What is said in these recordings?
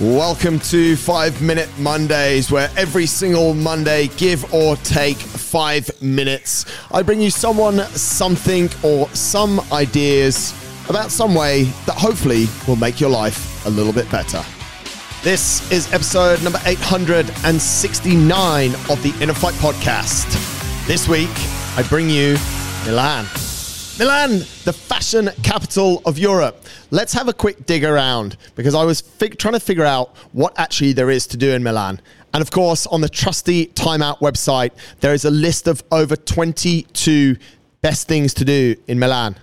Welcome to Five Minute Mondays, where every single Monday, give or take five minutes, I bring you someone, something, or some ideas about some way that hopefully will make your life a little bit better. This is episode number 869 of the Inner Fight podcast. This week, I bring you Milan. Milan, the fashion capital of Europe. Let's have a quick dig around because I was fig- trying to figure out what actually there is to do in Milan. And of course, on the trusty Time Out website, there is a list of over 22 best things to do in Milan.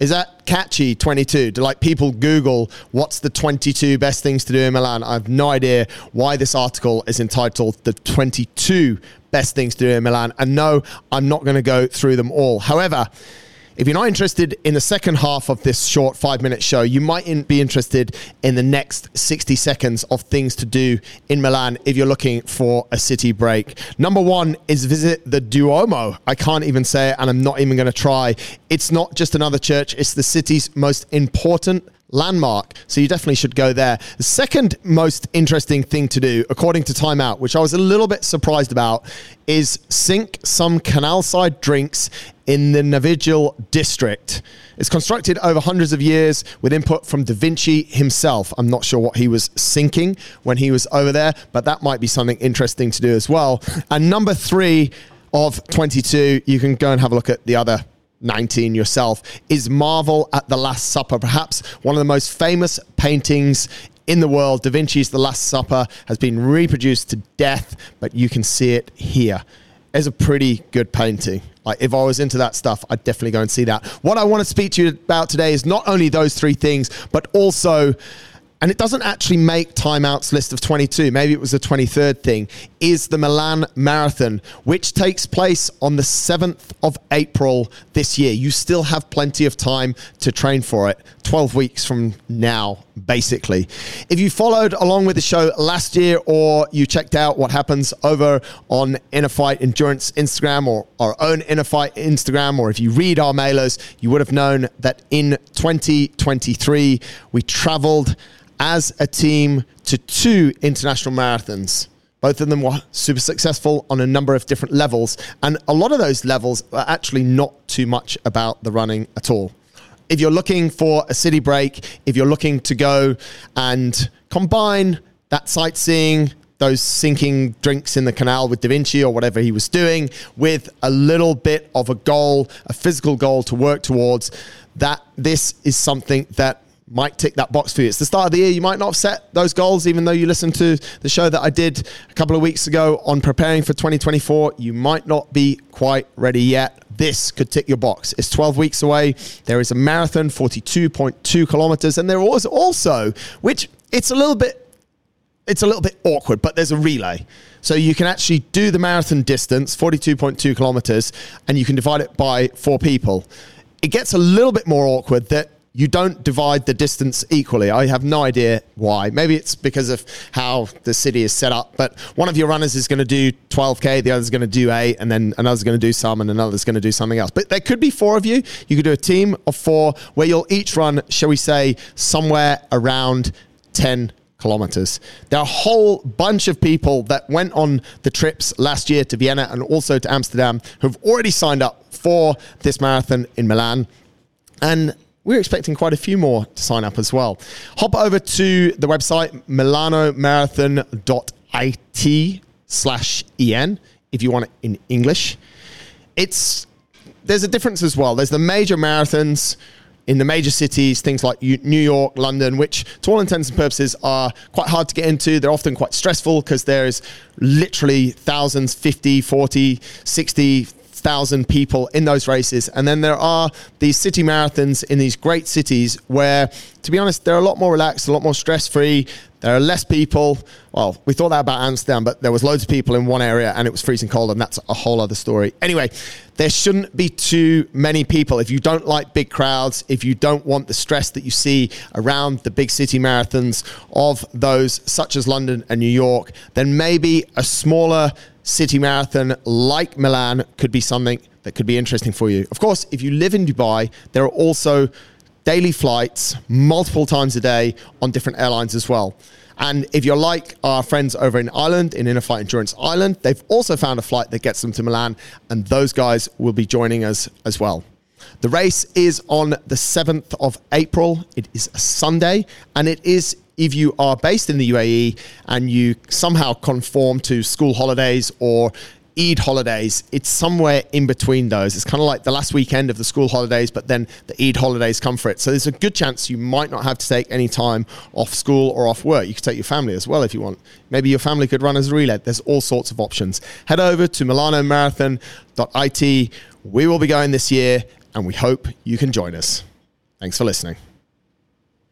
Is that catchy, 22? Do like people Google what's the 22 best things to do in Milan? I have no idea why this article is entitled The 22 Best Things to Do in Milan. And no, I'm not going to go through them all. However, if you're not interested in the second half of this short five minute show, you might be interested in the next 60 seconds of things to do in Milan if you're looking for a city break. Number one is visit the Duomo. I can't even say it, and I'm not even going to try. It's not just another church, it's the city's most important landmark. So you definitely should go there. The second most interesting thing to do, according to Time Out, which I was a little bit surprised about, is sink some canal side drinks in the Navigli district. It's constructed over hundreds of years with input from Da Vinci himself. I'm not sure what he was sinking when he was over there, but that might be something interesting to do as well. And number three of 22, you can go and have a look at the other 19 yourself, is Marvel at the Last Supper, perhaps one of the most famous paintings in the world. Da Vinci's The Last Supper has been reproduced to death, but you can see it here. It's a pretty good painting. Like if I was into that stuff, I'd definitely go and see that. What I want to speak to you about today is not only those three things, but also and it doesn't actually make timeouts list of 22 maybe it was the 23rd thing is the milan marathon which takes place on the 7th of april this year you still have plenty of time to train for it 12 weeks from now basically if you followed along with the show last year or you checked out what happens over on inner fight endurance instagram or our own inner fight instagram or if you read our mailers you would have known that in 2023 we traveled as a team to two international marathons. Both of them were super successful on a number of different levels. And a lot of those levels are actually not too much about the running at all. If you're looking for a city break, if you're looking to go and combine that sightseeing, those sinking drinks in the canal with Da Vinci or whatever he was doing, with a little bit of a goal, a physical goal to work towards, that this is something that might tick that box for you. It's the start of the year. You might not have set those goals, even though you listened to the show that I did a couple of weeks ago on preparing for 2024. You might not be quite ready yet. This could tick your box. It's 12 weeks away. There is a marathon, 42.2 kilometers, and there was also, which it's a little bit it's a little bit awkward, but there's a relay. So you can actually do the marathon distance, 42.2 kilometers, and you can divide it by four people. It gets a little bit more awkward that you don't divide the distance equally. I have no idea why. Maybe it's because of how the city is set up, but one of your runners is going to do 12K, the other's going to do eight, and then another's going to do some, and another's going to do something else. But there could be four of you. You could do a team of four where you'll each run, shall we say, somewhere around 10 kilometers. There are a whole bunch of people that went on the trips last year to Vienna and also to Amsterdam who've already signed up for this marathon in Milan. And we're expecting quite a few more to sign up as well. Hop over to the website milanomarathon.it slash en if you want it in English. It's there's a difference as well. There's the major marathons in the major cities, things like New York, London, which to all intents and purposes are quite hard to get into. They're often quite stressful because there's literally thousands, 50, 40, 60, thousand people in those races. And then there are these city marathons in these great cities where, to be honest, they're a lot more relaxed, a lot more stress free. There are less people. Well, we thought that about Amsterdam, but there was loads of people in one area and it was freezing cold, and that's a whole other story. Anyway, there shouldn't be too many people. If you don't like big crowds, if you don't want the stress that you see around the big city marathons of those such as London and New York, then maybe a smaller city marathon like Milan could be something that could be interesting for you. Of course, if you live in Dubai, there are also daily flights multiple times a day on different airlines as well. And if you're like our friends over in Ireland, in Inner Fight Endurance Ireland, they've also found a flight that gets them to Milan, and those guys will be joining us as well. The race is on the 7th of April. It is a Sunday, and it is if you are based in the UAE and you somehow conform to school holidays or Eid holidays, it's somewhere in between those. It's kind of like the last weekend of the school holidays, but then the Eid holidays come for it. So there's a good chance you might not have to take any time off school or off work. You could take your family as well if you want. Maybe your family could run as a relay. There's all sorts of options. Head over to milanomarathon.it. We will be going this year, and we hope you can join us. Thanks for listening.